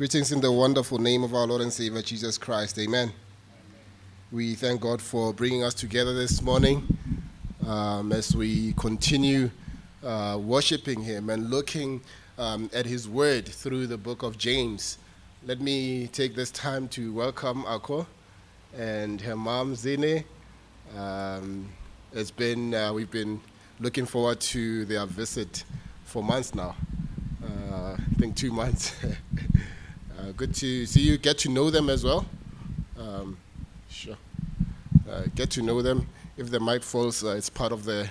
Greetings in the wonderful name of our Lord and Savior Jesus Christ. Amen. Amen. We thank God for bringing us together this morning um, as we continue uh, worshiping Him and looking um, at His Word through the book of James. Let me take this time to welcome Ako and her mom Zine. Um, it's been uh, we've been looking forward to their visit for months now. Uh, I think two months. Uh, good to see you. Get to know them as well. Um, sure. Uh, get to know them. If the mic falls, uh, it's part of the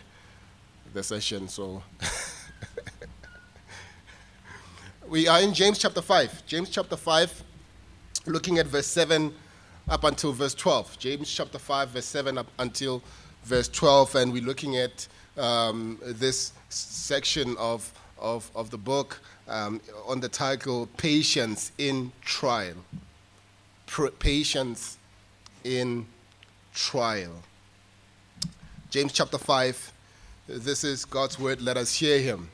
the session. So we are in James chapter five. James chapter five, looking at verse seven up until verse twelve. James chapter five, verse seven up until verse twelve, and we're looking at um, this section of of, of the book um, on the title Patience in Trial. patience in Trial. James chapter 5, this is God's word. Let us hear him.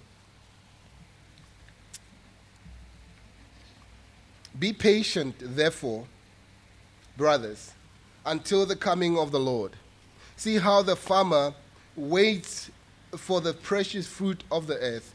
Be patient, therefore, brothers, until the coming of the Lord. See how the farmer waits for the precious fruit of the earth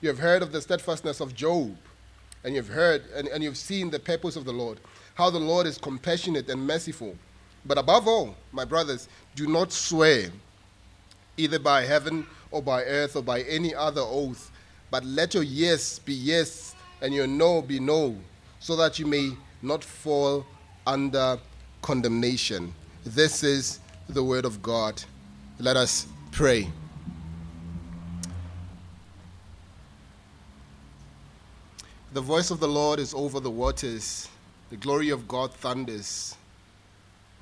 You have heard of the steadfastness of Job, and you've heard and, and you've seen the purpose of the Lord, how the Lord is compassionate and merciful. But above all, my brothers, do not swear either by heaven or by earth or by any other oath, but let your yes be yes and your no be no, so that you may not fall under condemnation. This is the word of God. Let us pray. The voice of the Lord is over the waters. The glory of God thunders.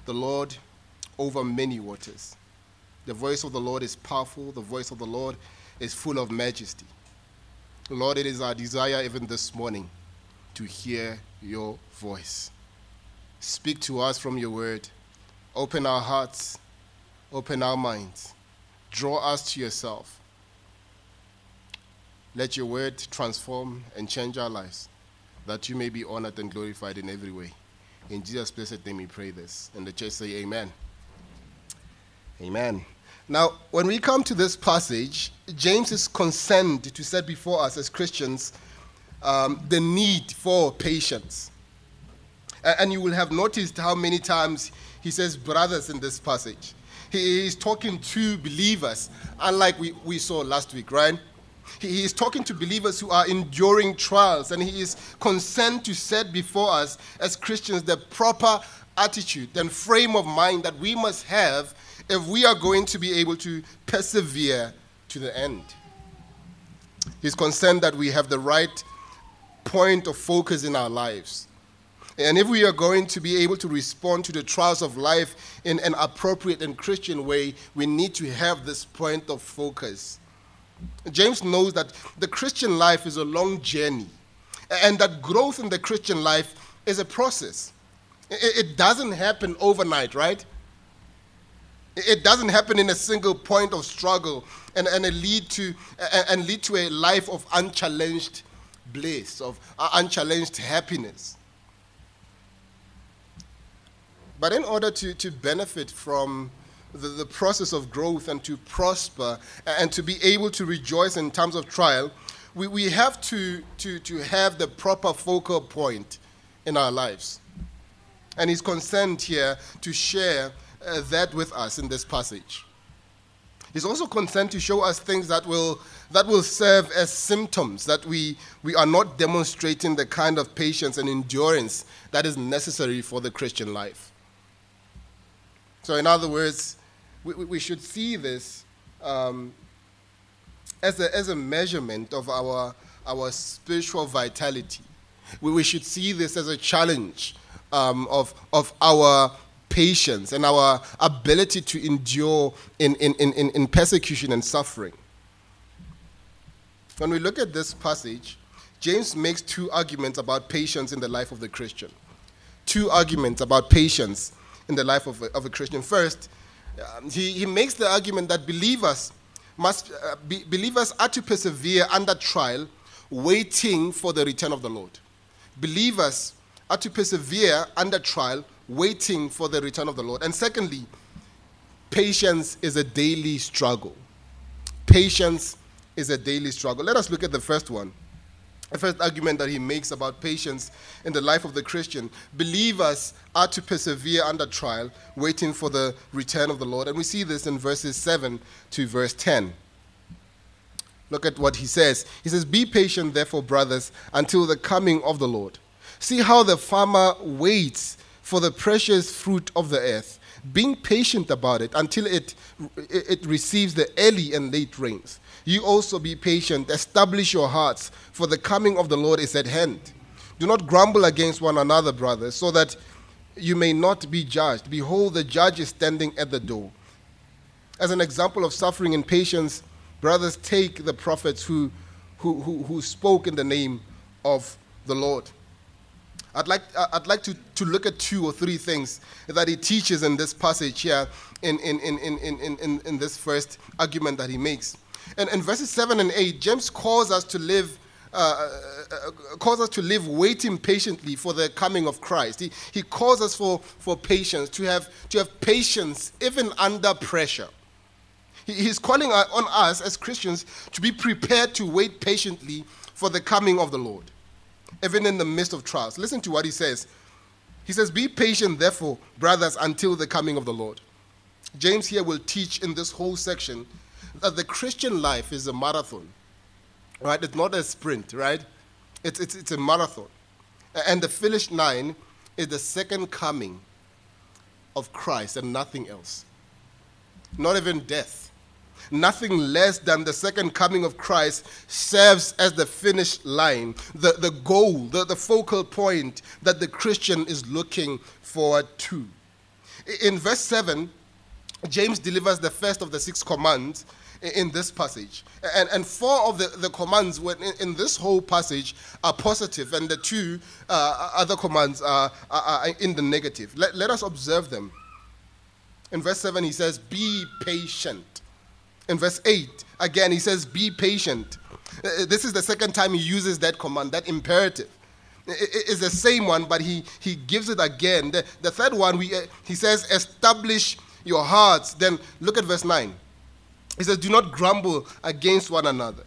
The Lord over many waters. The voice of the Lord is powerful. The voice of the Lord is full of majesty. Lord, it is our desire even this morning to hear your voice. Speak to us from your word. Open our hearts, open our minds. Draw us to yourself. Let your word transform and change our lives, that you may be honored and glorified in every way. In Jesus' blessed name we pray this. And the church say, Amen. Amen. Now, when we come to this passage, James is concerned to set before us as Christians um, the need for patience. And you will have noticed how many times he says brothers in this passage. He is talking to believers, unlike we, we saw last week, right? He is talking to believers who are enduring trials, and he is concerned to set before us as Christians the proper attitude and frame of mind that we must have if we are going to be able to persevere to the end. He's concerned that we have the right point of focus in our lives. And if we are going to be able to respond to the trials of life in an appropriate and Christian way, we need to have this point of focus. James knows that the Christian life is a long journey and that growth in the Christian life is a process. It doesn't happen overnight, right? It doesn't happen in a single point of struggle and, and, lead, to, and lead to a life of unchallenged bliss, of uh, unchallenged happiness. But in order to, to benefit from the, the process of growth and to prosper and to be able to rejoice in times of trial, we, we have to, to, to have the proper focal point in our lives. And he's concerned here to share uh, that with us in this passage. He's also concerned to show us things that will, that will serve as symptoms that we, we are not demonstrating the kind of patience and endurance that is necessary for the Christian life. So, in other words, we, we should see this um, as, a, as a measurement of our, our spiritual vitality We, we should see this as a challenge um, of, of our patience and our ability to endure in, in, in, in persecution and suffering. When we look at this passage, James makes two arguments about patience in the life of the Christian. Two arguments about patience in the life of a, of a Christian. First, um, he, he makes the argument that believers must uh, be, believers are to persevere under trial, waiting for the return of the Lord. Believers are to persevere under trial, waiting for the return of the Lord. And secondly, patience is a daily struggle. Patience is a daily struggle. Let us look at the first one. The first argument that he makes about patience in the life of the Christian. Believers are to persevere under trial, waiting for the return of the Lord. And we see this in verses 7 to verse 10. Look at what he says. He says, Be patient, therefore, brothers, until the coming of the Lord. See how the farmer waits for the precious fruit of the earth, being patient about it until it, it receives the early and late rains. You also be patient, establish your hearts, for the coming of the Lord is at hand. Do not grumble against one another, brothers, so that you may not be judged. Behold, the judge is standing at the door. As an example of suffering and patience, brothers, take the prophets who, who, who, who spoke in the name of the Lord. I'd like, I'd like to, to look at two or three things that he teaches in this passage here in, in, in, in, in, in, in this first argument that he makes. And in verses 7 and 8, James calls us to live. Uh, uh, uh, calls us to live waiting patiently for the coming of Christ. He, he calls us for, for patience, to have, to have patience even under pressure. He, he's calling on us as Christians to be prepared to wait patiently for the coming of the Lord, even in the midst of trials. Listen to what he says. He says, Be patient, therefore, brothers, until the coming of the Lord. James here will teach in this whole section that the Christian life is a marathon, right? It's not a sprint, right? It's, it's, it's a marathon. And the finish line is the second coming of Christ and nothing else. Not even death. Nothing less than the second coming of Christ serves as the finish line, the, the goal, the, the focal point that the Christian is looking forward to. In verse 7, James delivers the first of the six commands in this passage. And, and four of the, the commands in, this whole passage are positive, and the two uh, other commands are, are, in the negative. Let, let us observe them. In verse 7, he says, Be patient. In verse 8, again, he says, Be patient. Uh, this is the second time he uses that command, that imperative. It's the same one, but he, he gives it again. The, the third one, we, uh, he says, Establish your hearts. Then look at verse 9. He says, Do not grumble against one another.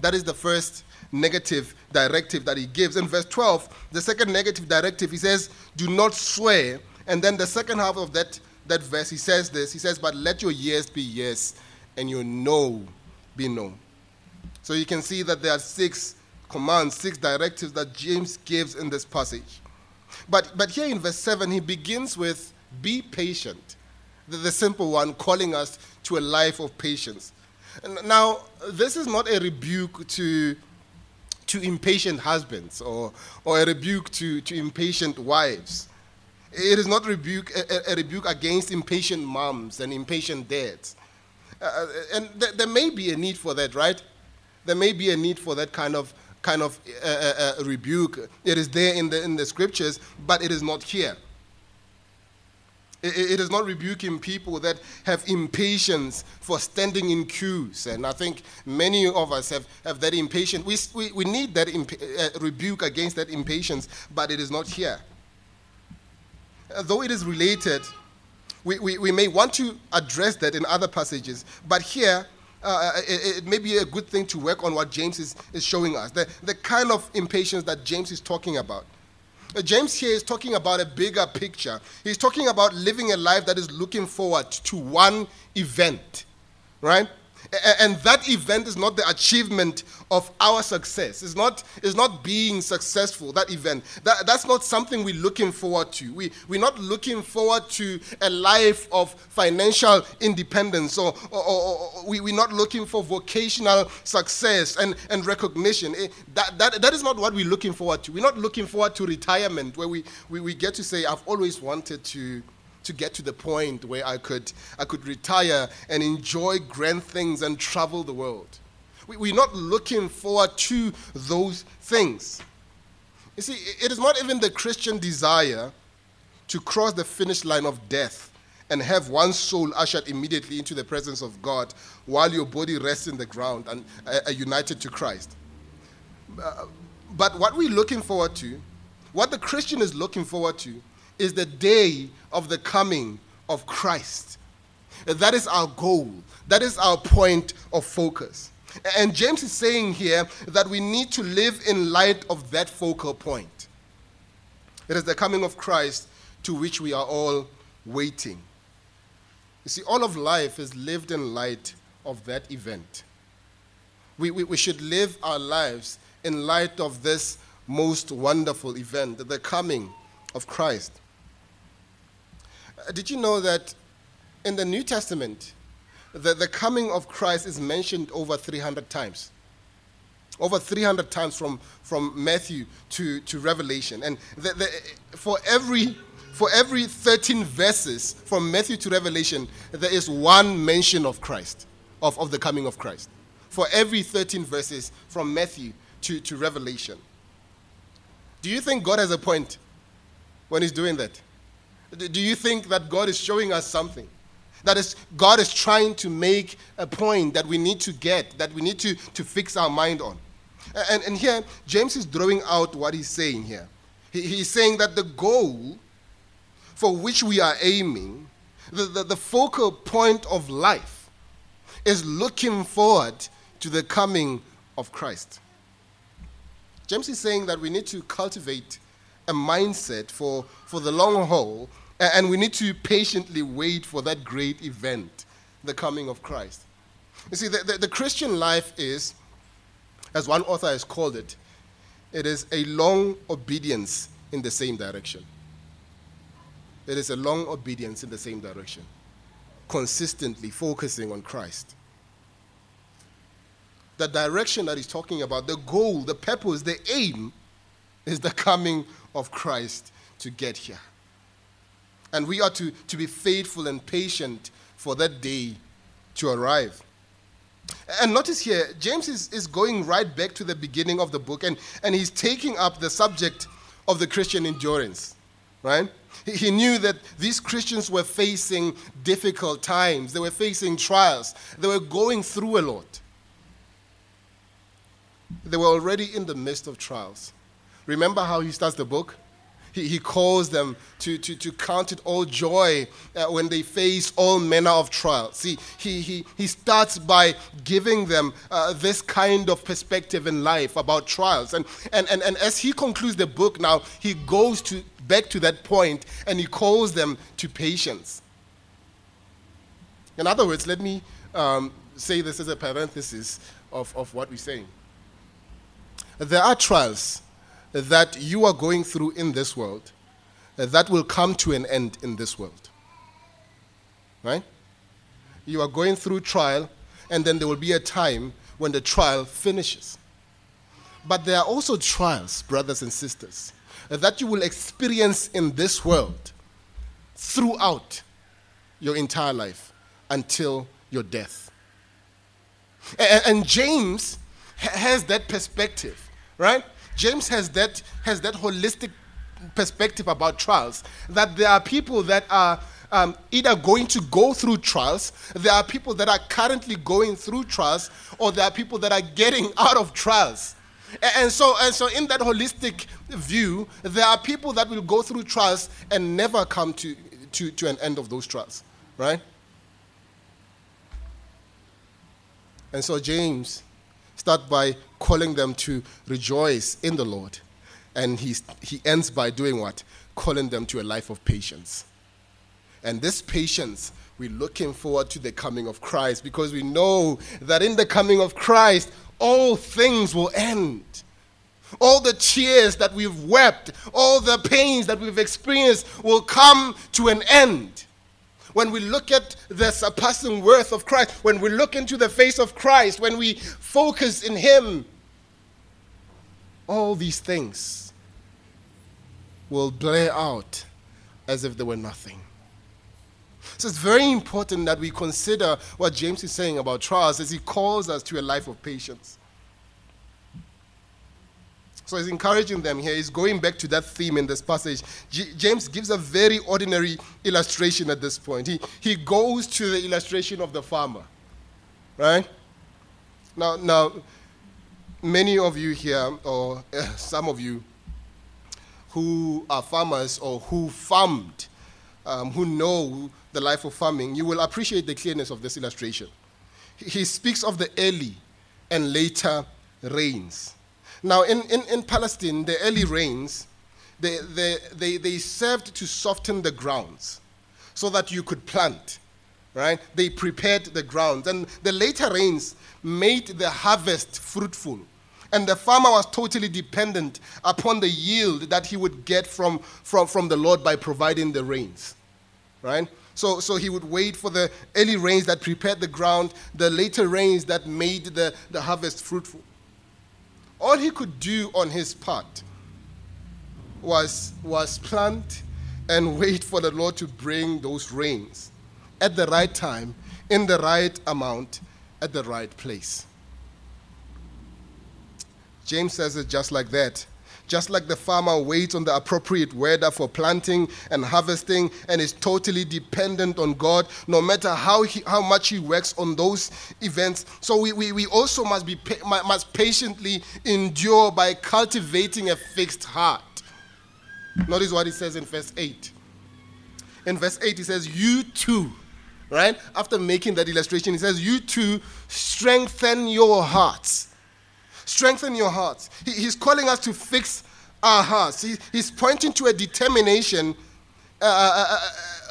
That is the first negative directive that he gives. In verse 12, the second negative directive, he says, Do not swear. And then the second half of that, that verse, he says this He says, But let your yes be yes, and your no be no. So you can see that there are six commands, six directives that James gives in this passage. But, but here in verse 7, he begins with, Be patient the, the simple one, calling us to a life of patience. Now, this is not a rebuke to, to impatient husbands or, or a rebuke to, to impatient wives. It is not rebuke, a, a rebuke against impatient moms and impatient dads. Uh, uh, and th- there may be a need for that, right? There may be a need for that kind of kind of uh, uh, uh rebuke. It is there in the in the scriptures, but it is not here. It is not rebuking people that have impatience for standing in queues. And I think many of us have, have that impatience. We, we, we need that imp- uh, rebuke against that impatience, but it is not here. Uh, though it is related, we, we, we may want to address that in other passages, but here uh, it, it, may be a good thing to work on what James is, is showing us the, the kind of impatience that James is talking about. Uh, James here is talking about a bigger picture. He's talking about living a life that is looking forward to one event, right? And that event is not the achievement of our success. It's not, it's not being successful, that event. That, that's not something we're looking forward to. We, we're not looking forward to a life of financial independence, or, or, or, or we, we're not looking for vocational success and, and recognition. It, that, that, that is not what we're looking forward to. We're not looking forward to retirement, where we, we, we get to say, I've always wanted to to get to the point where I could, I could retire and enjoy grand things and travel the world. We, we're not looking forward to those things. You see, it is not even the Christian desire to cross the finish line of death and have one soul ushered immediately into the presence of God while your body rests in the ground and uh, uh united to Christ. Uh, but what we're looking forward to, what the Christian is looking forward to, is the day of the coming of Christ. That is our goal. That is our point of focus. And James is saying here that we need to live in light of that focal point. It is the coming of Christ to which we are all waiting. You see, all of life is lived in light of that event. We, we, we should live our lives in light of this most wonderful event, the coming of Christ. Uh, did you know that in the New Testament, the, the coming of Christ is mentioned over 300 times? Over 300 times from, from Matthew to, to Revelation. And the, the, for, every, for every 13 verses from Matthew to Revelation, there is one mention of Christ, of, of the coming of Christ. For every 13 verses from Matthew to, to Revelation. Do you think God has a point when He's doing that? Do you think that God is showing us something? That is, God is trying to make a point that we need to get, that we need to, to fix our mind on. And, and here, James is drawing out what he's saying here. He, he's saying that the goal for which we are aiming, the, the, the focal point of life, is looking forward to the coming of Christ. James is saying that we need to cultivate a mindset for, for the long haul and we need to patiently wait for that great event, the coming of Christ. You see, the, the, the Christian life is, as one author has called it, it is a long obedience in the same direction. It is a long obedience in the same direction, consistently focusing on Christ. The direction that he's talking about, the goal, the purpose, the aim, is the coming of Christ to get here. And we are to, to be faithful and patient for that day to arrive. And notice here, James is, is going right back to the beginning of the book and, and he's taking up the subject of the Christian endurance, right? He, he knew that these Christians were facing difficult times, they were facing trials, they were going through a lot. They were already in the midst of trials. Remember how he starts the book? he, he calls them to, to, to count it all joy uh, when they face all manner of trials. See, he, he, he starts by giving them uh, this kind of perspective in life about trials. And, and, and, and as he concludes the book now, he goes to, back to that point and he calls them to patience. In other words, let me um, say this as a parenthesis of, of what we're saying. There are trials that you are going through in this world uh, that will come to an end in this world. Right? You are going through trial, and then there will be a time when the trial finishes. But there are also trials, brothers and sisters, uh, that you will experience in this world throughout your entire life until your death. And, and James has that perspective, right? James has that, has that holistic perspective about trials that there are people that are um, either going to go through trials, there are people that are currently going through trials, or there are people that are getting out of trials. And so, and so, in that holistic view, there are people that will go through trials and never come to, to, to an end of those trials, right? And so, James start by calling them to rejoice in the Lord. And he's, he ends by doing what? Calling them to a life of patience. And this patience, we're looking forward to the coming of Christ because we know that in the coming of Christ, all things will end. All the tears that we've wept, all the pains that we've experienced will come to an end. When we look at the surpassing worth of Christ, when we look into the face of Christ, when we focus in Him, all these things will blare out as if they were nothing. So it's very important that we consider what James is saying about trials as he calls us to a life of patience. So he's encouraging them here. He's going back to that theme in this passage. James gives a very ordinary illustration at this point. He, he goes to the illustration of the farmer, right? Now, now, many of you here, or uh, some of you, who are farmers or who farmed, um, who know the life of farming, you will appreciate the clearness of this illustration. He speaks of the early and later rains. Now, in, in, in Palestine, the early rains, they, they, they, they served to soften the grounds so that you could plant, right? They prepared the grounds. And the later rains made the harvest fruitful. And the farmer was totally dependent upon the yield that he would get from, from, from the Lord by providing the rains, right? So, so he would wait for the early rains that prepared the ground, the later rains that made the, the harvest fruitful. All he could do on his part was, was plant and wait for the Lord to bring those rains at the right time, in the right amount, at the right place. James says it just like that. Just like the farmer waits on the appropriate weather for planting and harvesting and is totally dependent on God, no matter how, he, how much he works on those events. So we, we, we also must, be, must patiently endure by cultivating a fixed heart. Notice what he says in verse 8. In verse 8, he says, You too, right? After making that illustration, he says, You too strengthen your hearts Strengthen your hearts. He, he's calling us to fix our hearts. He, he's pointing to a determination uh, uh, uh,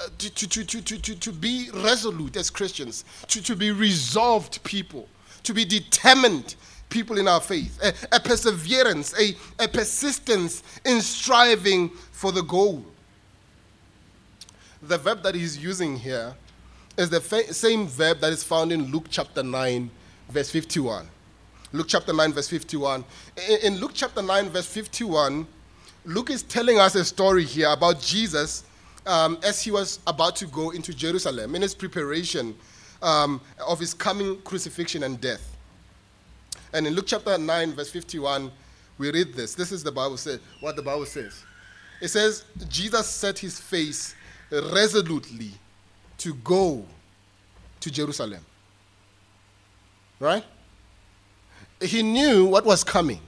uh to, to, to, to, to, to be resolute as Christians, to, to be resolved people, to be determined people in our faith, a, a perseverance, a, a persistence in striving for the goal. The verb that he's using here is the fa- same verb that is found in Luke chapter 9, verse 51. Luke chapter 9, verse 51. In Luke chapter 9, verse 51, Luke is telling us a story here about Jesus um, as he was about to go into Jerusalem in his preparation um, of his coming crucifixion and death. And in Luke chapter 9, verse 51, we read this. This is the Bible says, what the Bible says. It says, Jesus set his face resolutely to go to Jerusalem. Right? He knew what was coming.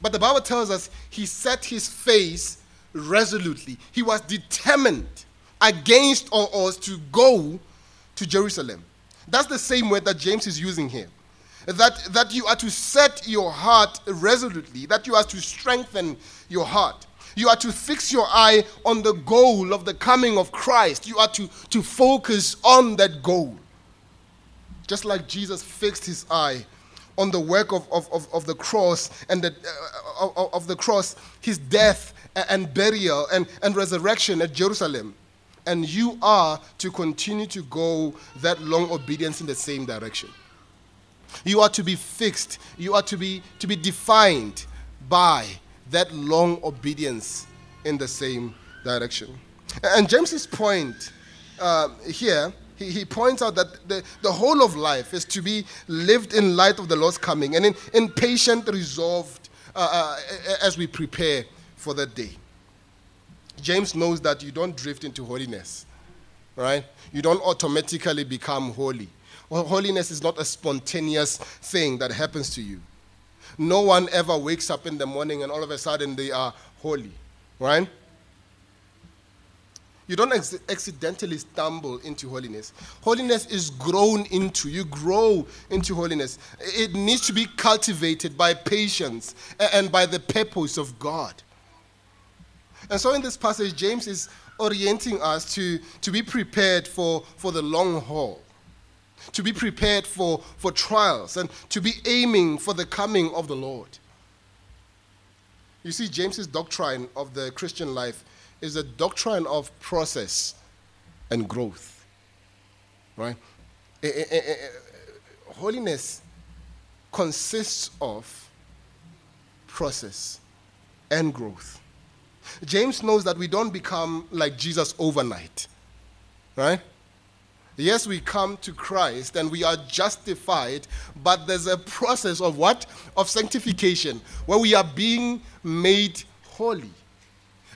But the Bible tells us he set his face resolutely. He was determined against all odds to go to Jerusalem. That's the same word that James is using here. That, that you are to set your heart resolutely, that you are to strengthen your heart. You are to fix your eye on the goal of the coming of Christ. You are to, to focus on that goal. Just like Jesus fixed his eye on the work of, of, of, of the cross and the, uh, of, of the cross, his death and burial and, and resurrection at Jerusalem. And you are to continue to go that long obedience in the same direction. You are to be fixed, you are to be, to be defined by that long obedience in the same direction. And James's point uh, here he, he points out that the, the whole of life is to be lived in light of the Lord's coming and in, in patient, resolved uh, uh, as we prepare for that day. James knows that you don't drift into holiness, right? You don't automatically become holy. Well, holiness is not a spontaneous thing that happens to you. No one ever wakes up in the morning and all of a sudden they are holy, right? You don't ex- accidentally stumble into holiness. Holiness is grown into. You grow into holiness. It needs to be cultivated by patience and by the purpose of God. And so in this passage, James is orienting us to, to be prepared for, for the long haul, to be prepared for, for trials, and to be aiming for the coming of the Lord. You see, James's doctrine of the Christian life is a doctrine of process and growth. Right? Eh, eh, eh, holiness consists of process and growth. James knows that we don't become like Jesus overnight. Right? Yes, we come to Christ and we are justified, but there's a process of what? Of sanctification, where we are being made holy.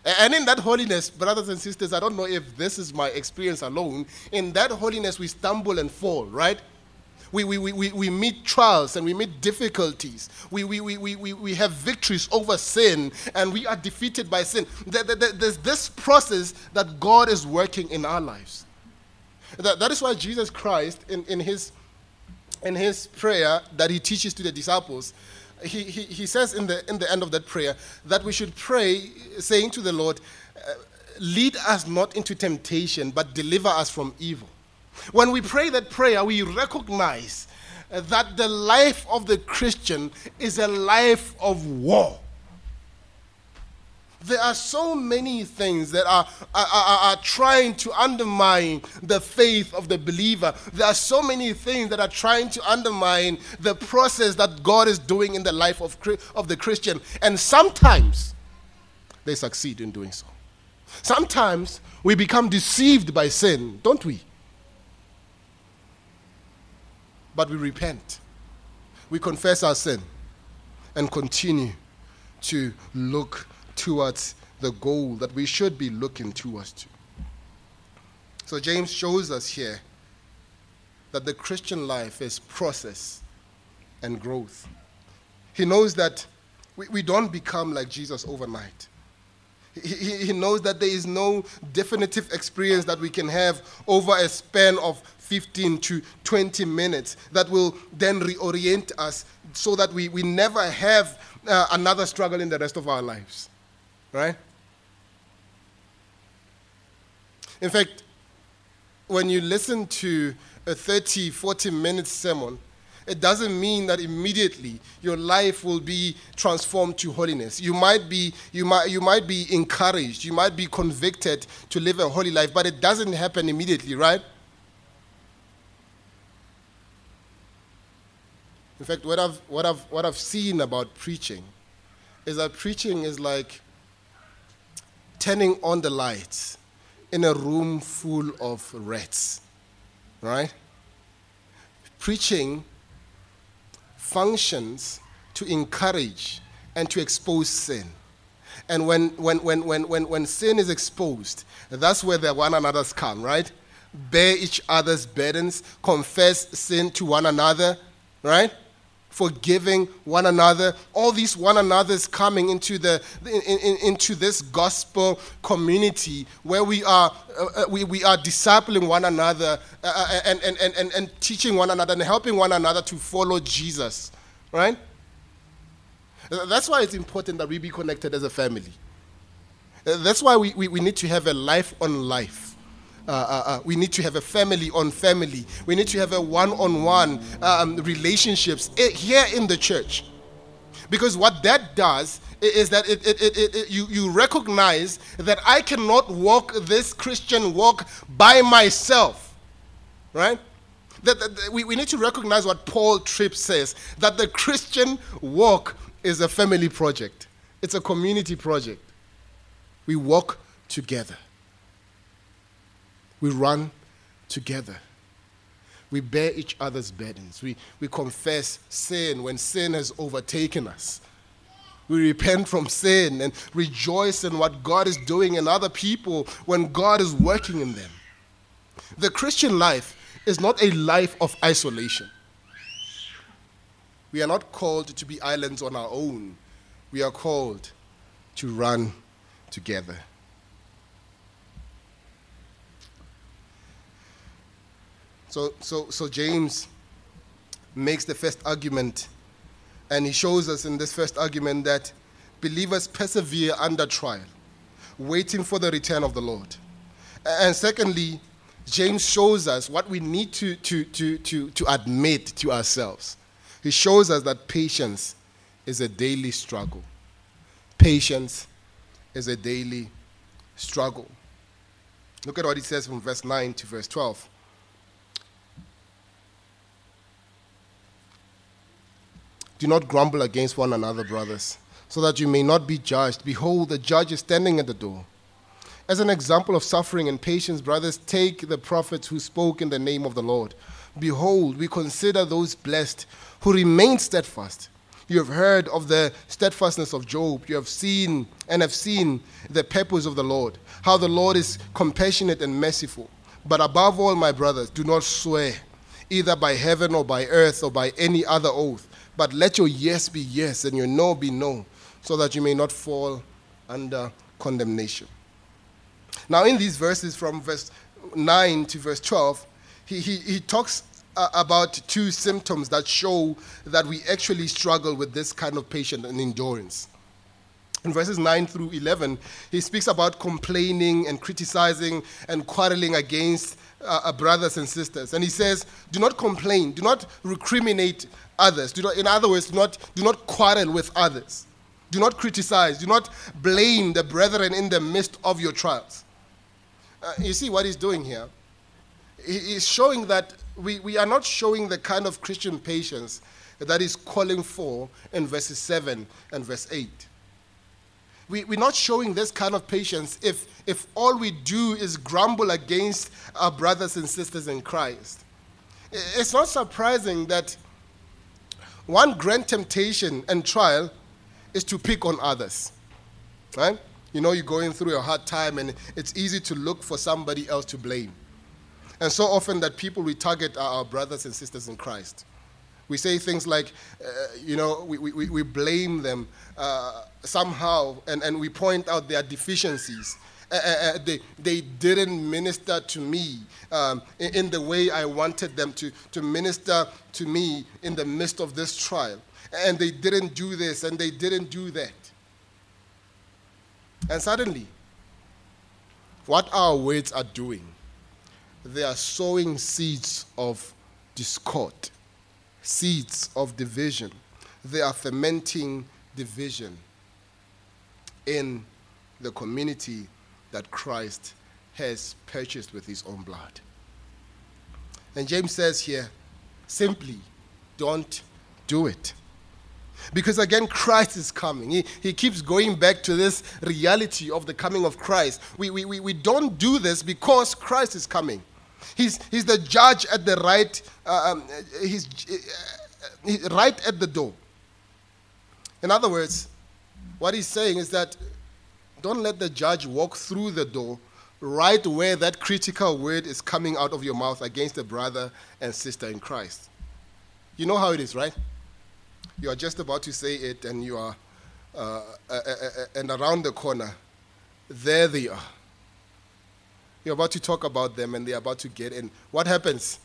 And in that holiness, brothers and sisters, I don't know if this is my experience alone. In that holiness, we stumble and fall, right? We, we, we, we meet trials and we meet difficulties. We, we, we, we, we have victories over sin and we are defeated by sin. There's this process that God is working in our lives. That, that is why Jesus Christ, in, in, his, in his prayer that he teaches to the disciples, he, he, he says in the, in the end of that prayer that we should pray, saying to the Lord, uh, Lead us not into temptation, but deliver us from evil. When we pray that prayer, we recognize that the life of the Christian is a life of war. There are so many things that are, are, are, are, trying to undermine the faith of the believer. There are so many things that are trying to undermine the process that God is doing in the life of, of the Christian. And sometimes they succeed in doing so. Sometimes we become deceived by sin, don't we? But we repent. We confess our sin and continue to look towards the goal that we should be looking towards to. So James shows us here that the Christian life is process and growth. He knows that we, we don't become like Jesus overnight. He, he knows that there is no definitive experience that we can have over a span of 15 to 20 minutes that will then reorient us so that we, we never have uh, another struggle in the rest of our lives. Right? In fact, when you listen to a 30, 40 minute sermon, it doesn't mean that immediately your life will be transformed to holiness. You might be, you might, you might be encouraged, you might be convicted to live a holy life, but it doesn't happen immediately, right? In fact, what I've, what I've, what I've seen about preaching is that preaching is like turning on the lights in a room full of rats, right? Preaching functions to encourage and to expose sin. And when, when, when, when, when, when sin is exposed, that's where the one another's come, right? Bear each other's burdens, confess sin to one another, right? Forgiving one another. All these one another's coming into, the, in, in, into this gospel community where we are, uh, uh, we, we are discipling one another uh, uh, and, and, and, and, and teaching one another and helping one another to follow Jesus. Right? That's why it's important that we be connected as a family. That's why we, we, we need to have a life on life. Uh, uh, uh, we need to have a family on family. We need to have a one on one relationships eh, here in the church. Because what that does is that it, it, it, it, you, you recognize that I cannot walk this Christian walk by myself. Right? That, that, we, we need to recognize what Paul Tripp says that the Christian walk is a family project, it's a community project. We walk together. We run together. We bear each other's burdens. We, we confess sin when sin has overtaken us. We repent from sin and rejoice in what God is doing in other people when God is working in them. The Christian life is not a life of isolation. We are not called to be islands on our own. We are called to run together. So, so, so James makes the first argument, and he shows us in this first argument that believers persevere under trial, waiting for the return of the Lord. And secondly, James shows us what we need to, to, to, to, to admit to ourselves. He shows us that patience is a daily struggle. Patience is a daily struggle. Look at what he says from verse 9 to verse 12. Do not grumble against one another, brothers, so that you may not be judged. Behold, the judge is standing at the door. As an example of suffering and patience, brothers, take the prophets who spoke in the name of the Lord. Behold, we consider those blessed who remain steadfast. You have heard of the steadfastness of Job. You have seen and have seen the purpose of the Lord, how the Lord is compassionate and merciful. But above all, my brothers, do not swear, either by heaven or by earth or by any other oath but let your yes be yes and your no be no, so that you may not fall under condemnation. Now, in these verses from verse 9 to verse 12, he, he, he talks uh, about two symptoms that show that we actually struggle with this kind of patience and endurance. In verses 9 through 11, he speaks about complaining and criticizing and quarreling against uh, uh brothers and sisters. And he says, Do not complain, do not recriminate others. Do not, in other words, do not, do not quarrel with others. Do not criticize. Do not blame the brethren in the midst of your trials. Uh, you see what he's doing here? He's showing that we, we are not showing the kind of Christian patience that he's calling for in verses 7 and verse 8. We, we're not showing this kind of patience if, if all we do is grumble against our brothers and sisters in Christ. It's not surprising that one grand temptation and trial is to pick on others. Right? You know, you're going through a hard time and it's easy to look for somebody else to blame. And so often that people we target are our brothers and sisters in Christ. We say things like, uh, you know, we, we, we blame them uh, somehow and, and we point out their deficiencies. Uh, uh, uh, they, they didn't minister to me um, in, in, the way I wanted them to, to minister to me in the midst of this trial. And they didn't do this and they didn't do that. And suddenly, what our words are doing, they are sowing seeds of discord, seeds of division. They are fermenting division in the community that Christ has purchased with his own blood. And James says here, simply don't do it. Because again, Christ is coming. He, he keeps going back to this reality of the coming of Christ. We, we, we, we don't do this because Christ is coming. He's, he's the judge at the right, uh, um, he's, uh, right at the door. In other words, what he's saying is that don't let the judge walk through the door right where that critical word is coming out of your mouth against a brother and sister in Christ. You know how it is, right? You are just about to say it, and you are, uh, uh, uh, uh and around the corner, there they are. You're about to talk about them, and they're about to get in. What happens?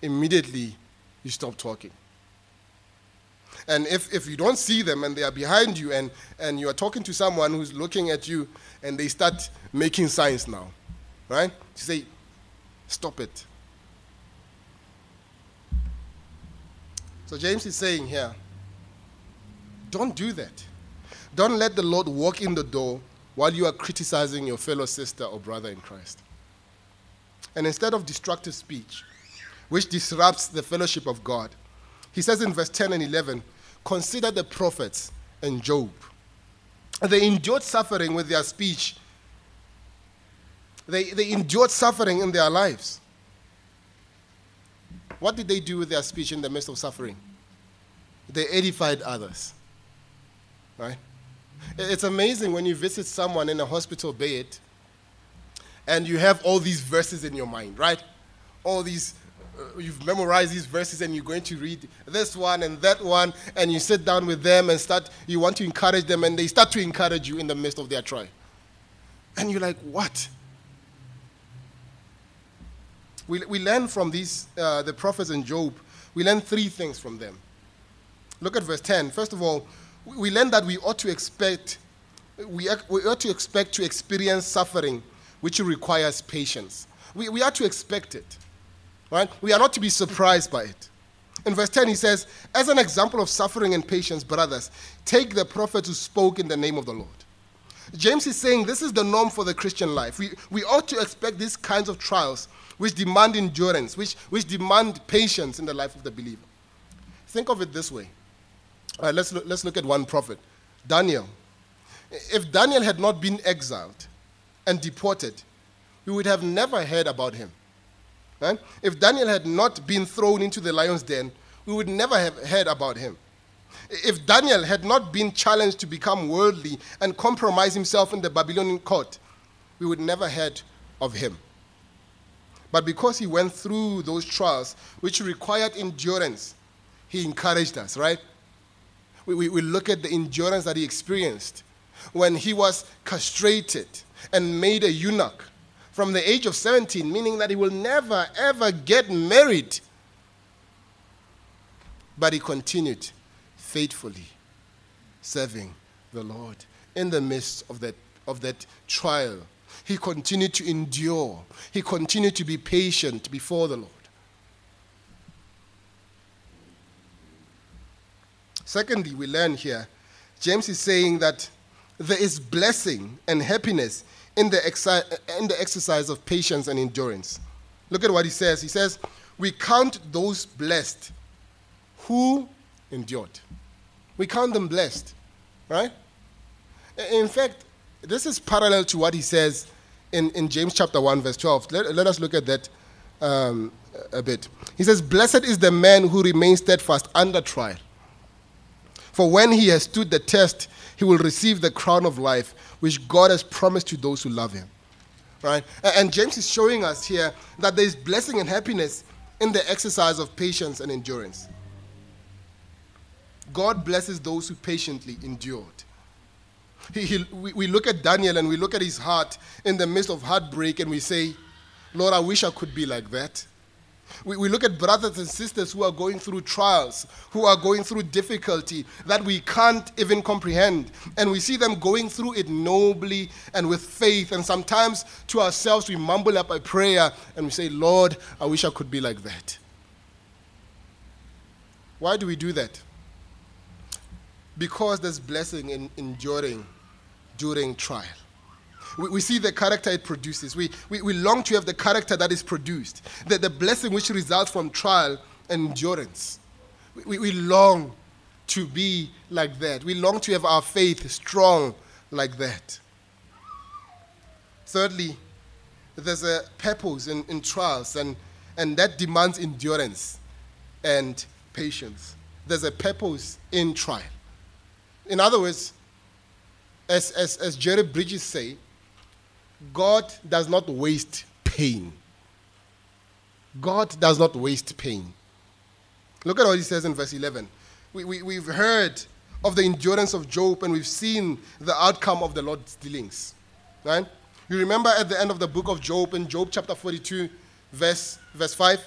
Immediately, you stop talking. And if, if you don't see them and they are behind you and, and you are talking to someone who's looking at you and they start making signs now, right? You say, stop it. So James is saying here, don't do that. Don't let the Lord walk in the door while you are criticizing your fellow sister or brother in Christ. And instead of destructive speech, which disrupts the fellowship of God, he says in verse 10 and 11, Consider the prophets and Job. They endured suffering with their speech. They, they endured suffering in their lives. What did they do with their speech in the midst of suffering? They edified others. Right? It's amazing when you visit someone in a hospital bed and you have all these verses in your mind, right? All these you've memorized these verses and you're going to read this one and that one and you sit down with them and start you want to encourage them and they start to encourage you in the midst of their trial. And you're like what? We, we learn from these uh, the prophets and Job. We learn three things from them. Look at verse 10 first of all we learn that we ought to expect we, we ought to expect to experience suffering which requires patience. We, we are to expect it, right? We are not to be surprised by it. In verse 10, he says, As an example of suffering and patience, brothers, take the prophet who spoke in the name of the Lord. James is saying this is the norm for the Christian life. We, we ought to expect these kinds of trials which demand endurance, which, which demand patience in the life of the believer. Think of it this way. All right, let's, look, let's look at one prophet, Daniel. If Daniel had not been exiled and deported, we would have never heard about him. Right? If Daniel had not been thrown into the lion's den, we would never have heard about him. If Daniel had not been challenged to become worldly and compromise himself in the Babylonian court, we would never heard of him. But because he went through those trials, which required endurance, he encouraged us, right? We, we, we look at the endurance that he experienced when he was castrated and made a eunuch from the age of 17, meaning that he will never, ever get married. But he continued faithfully serving the Lord in the midst of that, of that trial. He continued to endure, he continued to be patient before the Lord. Secondly, we learn here, James is saying that there is blessing and happiness in the, exi- in the exercise of patience and endurance. Look at what he says. He says, We count those blessed who endured. We count them blessed, right? In fact, this is parallel to what he says in, in James chapter 1, verse 12. Let, let us look at that um, a bit. He says, Blessed is the man who remains steadfast under trial. For when he has stood the test, he will receive the crown of life which God has promised to those who love him. Right? And James is showing us here that there is blessing and happiness in the exercise of patience and endurance. God blesses those who patiently endured. He, he, we, we look at Daniel and we look at his heart in the midst of heartbreak and we say, Lord, I wish I could be like that. We, we look at brothers and sisters who are going through trials, who are going through difficulty that we can't even comprehend. And we see them going through it nobly and with faith. And sometimes to ourselves, we mumble up a prayer and we say, Lord, I wish I could be like that. Why do we do that? Because there's blessing in enduring during trial. We, we see the character it produces. We, we, we long to have the character that is produced, the, the blessing which results from trial and endurance. We, we long to be like that. We long to have our faith strong like that. Thirdly, there's a purpose in, in trials, and, and that demands endurance and patience. There's a purpose in trial. In other words, as, as, as Jerry Bridges say, God does not waste pain. God does not waste pain. Look at what he says in verse 11. We, we, we've heard of the endurance of Job and we've seen the outcome of the Lord's dealings. Right? You remember at the end of the book of Job, in Job chapter 42, verse, verse 5?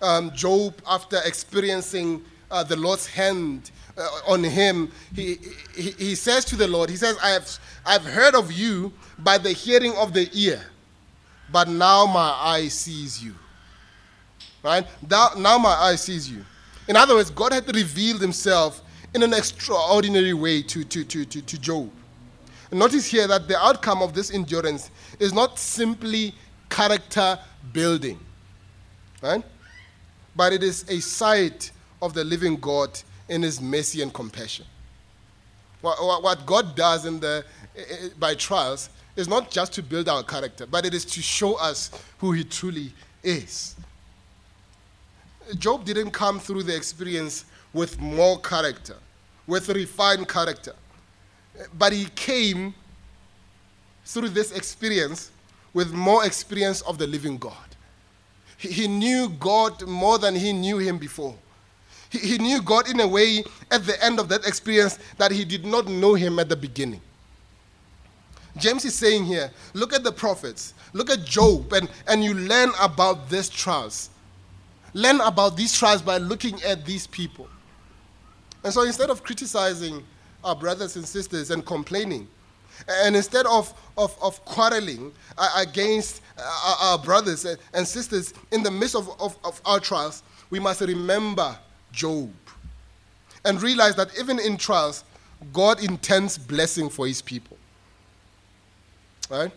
Um, Job, after experiencing uh, the Lord's hand uh, on him, he, he, he says to the Lord, He says, I have, I've heard of you by the hearing of the ear, but now my eye sees you. Right? Now, now my eye sees you. In other words, God had revealed himself in an extraordinary way to, to, to, to, to Job. Notice here that the outcome of this endurance is not simply character building, right? But it is a sight of the living God in his mercy and compassion. What, God does in the, eh, eh, by trials is not just to build our character, but it is to show us who he truly is. Job didn't come through the experience with more character, with refined character, but he came through this experience with more experience of the living God. He knew God more than he knew him before. He, he knew God in a way at the end of that experience that he did not know him at the beginning. James is saying here look at the prophets, look at Job, and, and you learn about these trials. Learn about these trials by looking at these people. And so instead of criticizing our brothers and sisters and complaining, And instead of, of, of quarreling uh, against uh, our brothers and sisters in the midst of, of, of our trials, we must remember Job and realize that even in trials, God intends blessing for his people. Right?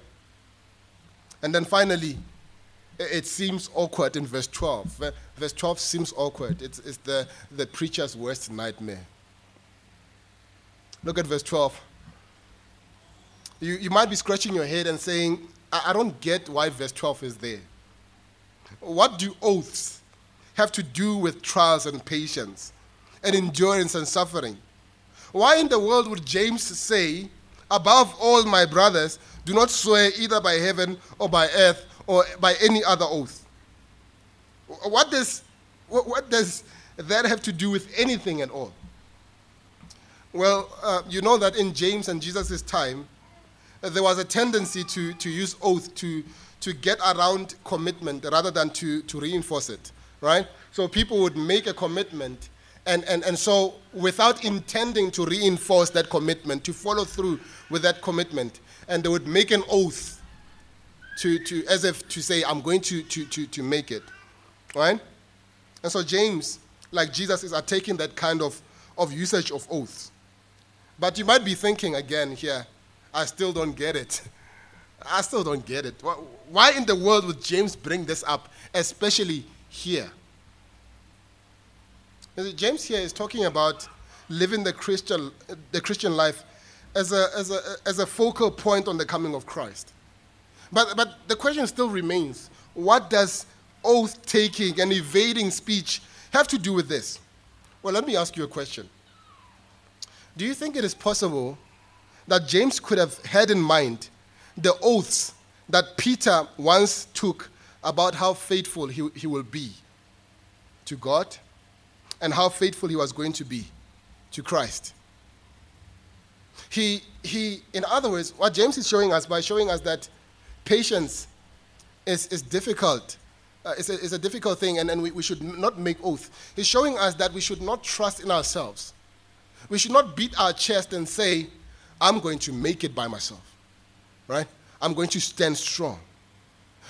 And then finally, it seems awkward in verse 12. Verse 12 seems awkward. It's, it's the, the preacher's worst nightmare. Look at verse 12. You, you might be scratching your head and saying, I, I don't get why verse 12 is there. What do oaths have to do with trials and patience and endurance and suffering? Why in the world would James say, Above all, my brothers, do not swear either by heaven or by earth or by any other oath? What does, what does that have to do with anything at all? Well, uh, you know that in James and Jesus' time, there was a tendency to, to use oath to, to get around commitment rather than to, to reinforce it, right? So people would make a commitment and, and, and so, without intending to reinforce that commitment, to follow through with that commitment, and they would make an oath to, to, as if to say, I'm going to, to, to, to make it. Right? And so, James, like Jesus, is are taking that kind of, of usage of oaths. But you might be thinking again here, I still don't get it. I still don't get it. Why in the world would James bring this up, especially here? James here is talking about living the Christian, the Christian life as a, as, a, as a focal point on the coming of Christ. But, but the question still remains what does oath taking and evading speech have to do with this? Well, let me ask you a question. Do you think it is possible that James could have had in mind the oaths that Peter once took about how faithful he, he will be to God and how faithful he was going to be to Christ. He, he, in other words, what James is showing us by showing us that patience is, is difficult. Uh, it's, a, it's a difficult thing, and, and we, we should not make oath. He's showing us that we should not trust in ourselves. We should not beat our chest and say, I'm going to make it by myself. Right? I'm going to stand strong.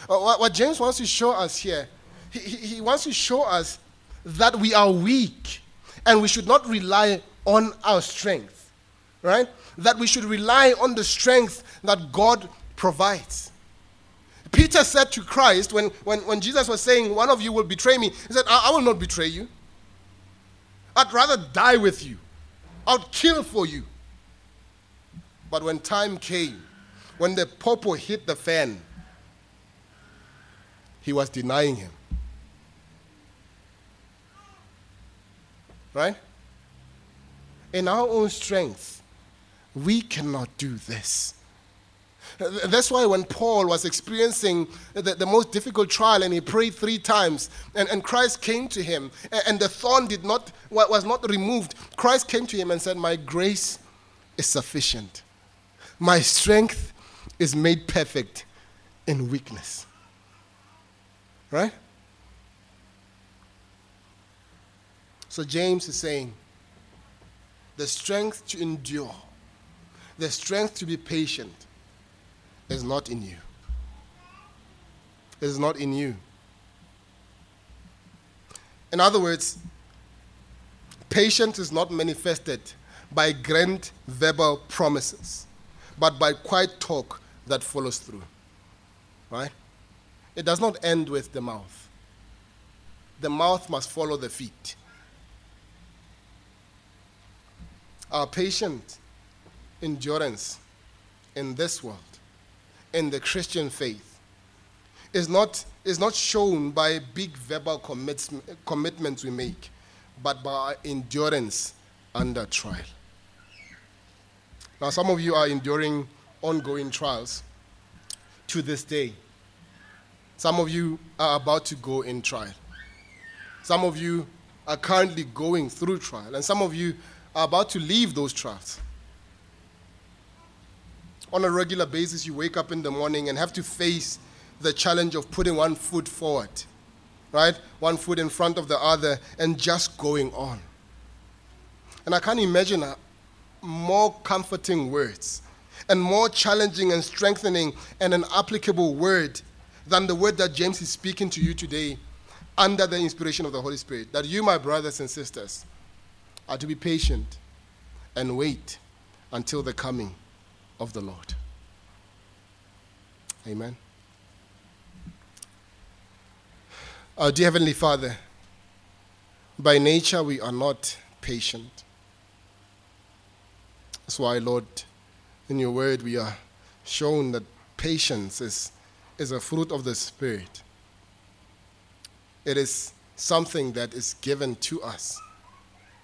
Uh, what, James wants to show us here, he, he, wants to show us that we are weak and we should not rely on our strength, right? That we should rely on the strength that God provides. Peter said to Christ when, when, when Jesus was saying, One of you will betray me, he said, I, I will not betray you. I'd rather die with you, I'd kill for you. But when time came, when the popo hit the fan, he was denying him. Right? In our own strength, we cannot do this. That's why when Paul was experiencing the, the, most difficult trial and he prayed three times and, and Christ came to him and, and the thorn did not, was not removed, Christ came to him and said, My grace is sufficient. My strength is made perfect in weakness. Right? So James is saying the strength to endure, the strength to be patient is not in you. It is not in you. In other words, patience is not manifested by grand verbal promises, but by quiet talk that follows through. Right? It does not end with the mouth. The mouth must follow the feet. Our patient endurance in this world, in the Christian faith, is not, is not shown by big verbal commits, commitments we make, but by endurance under trial. Now, some of you are enduring ongoing trials to this day. Some of you are about to go in trial. Some of you are currently going through trial, and some of you are about to leave those trials. On a regular basis, you wake up in the morning and have to face the challenge of putting one foot forward, right? One foot in front of the other and just going on. And I can't imagine more comforting words and more challenging and strengthening and an applicable word than the word that James is speaking to you today under the inspiration of the Holy Spirit. That you, my brothers and sisters, are to be patient and wait until the coming of the Lord. Amen. Our dear Heavenly Father, by nature we are not patient. That's why, Lord, in your word we are shown that patience is, is a fruit of the Spirit. It is something that is given to us,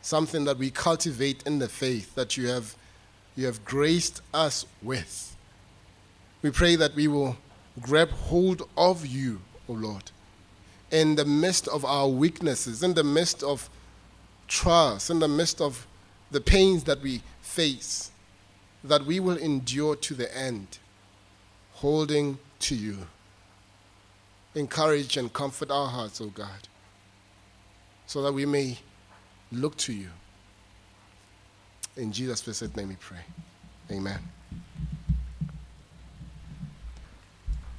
something that we cultivate in the faith that you have, you have graced us with. We pray that we will grab hold of you, O Lord, in the midst of our weaknesses, in the midst of trials, in the midst of the pains that we face, that we will endure to the end, holding to you. Encourage and comfort our hearts, O God, so that we may look to you. In Jesus' blessed name we pray. Amen.